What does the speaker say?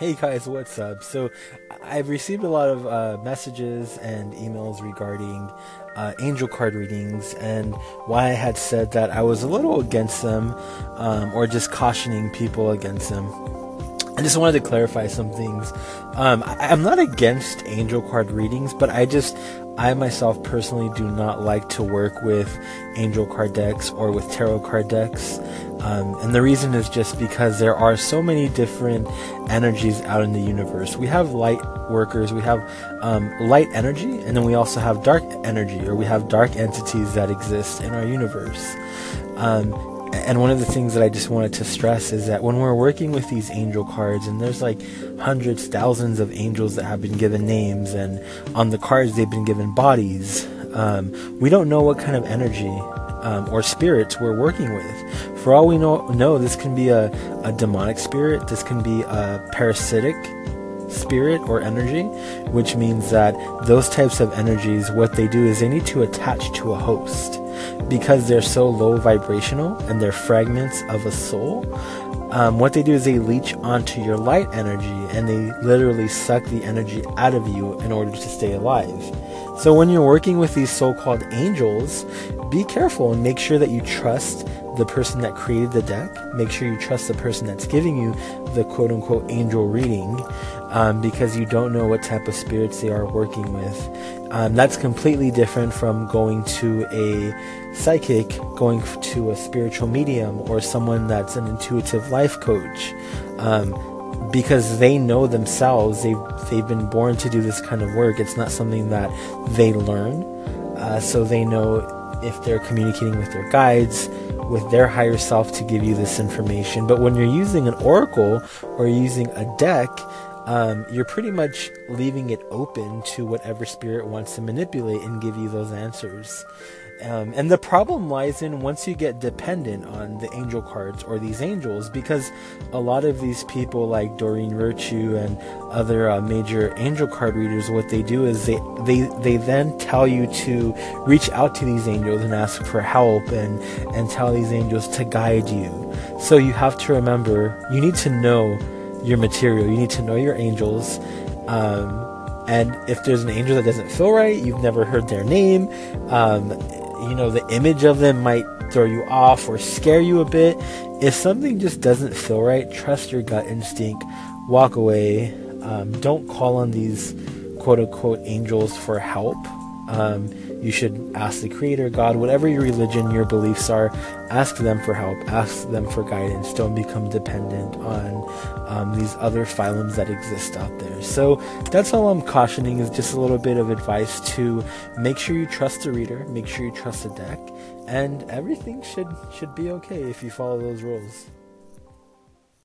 Hey guys, what's up? So, I've received a lot of uh, messages and emails regarding uh, angel card readings and why I had said that I was a little against them um, or just cautioning people against them. I just wanted to clarify some things. Um, I, I'm not against angel card readings, but I just, I myself personally do not like to work with angel card decks or with tarot card decks. Um, and the reason is just because there are so many different energies out in the universe. We have light workers, we have um, light energy, and then we also have dark energy, or we have dark entities that exist in our universe. Um, and one of the things that I just wanted to stress is that when we're working with these angel cards, and there's like hundreds, thousands of angels that have been given names, and on the cards they've been given bodies, um, we don't know what kind of energy um, or spirits we're working with. For all we know, know this can be a, a demonic spirit, this can be a parasitic spirit or energy, which means that those types of energies, what they do is they need to attach to a host because they're so low vibrational and they're fragments of a soul, um, what they do is they leech onto your light energy and they literally suck the energy out of you in order to stay alive. So when you're working with these so-called angels, be careful and make sure that you trust the person that created the deck. Make sure you trust the person that's giving you the quote unquote angel reading um, because you don't know what type of spirits they are working with. Um, that's completely different from going to a psychic, going to a spiritual medium, or someone that's an intuitive life coach. Um, because they know themselves, they've, they've been born to do this kind of work. It's not something that they learn. Uh, so they know if they're communicating with their guides, with their higher self to give you this information. But when you're using an oracle or using a deck, um, you're pretty much leaving it open to whatever spirit wants to manipulate and give you those answers. Um, and the problem lies in once you get dependent on the angel cards or these angels, because a lot of these people, like Doreen Virtue and other uh, major angel card readers, what they do is they, they they then tell you to reach out to these angels and ask for help and and tell these angels to guide you. So you have to remember, you need to know your material. You need to know your angels. Um, and if there's an angel that doesn't feel right, you've never heard their name, um, you know, the image of them might throw you off or scare you a bit. If something just doesn't feel right, trust your gut instinct, walk away. Um, don't call on these quote unquote angels for help. Um, you should ask the Creator, God, whatever your religion, your beliefs are, ask them for help, ask them for guidance. Don't become dependent on um, these other phylums that exist out there. So that's all I'm cautioning is just a little bit of advice to make sure you trust the reader, make sure you trust the deck, and everything should should be okay if you follow those rules.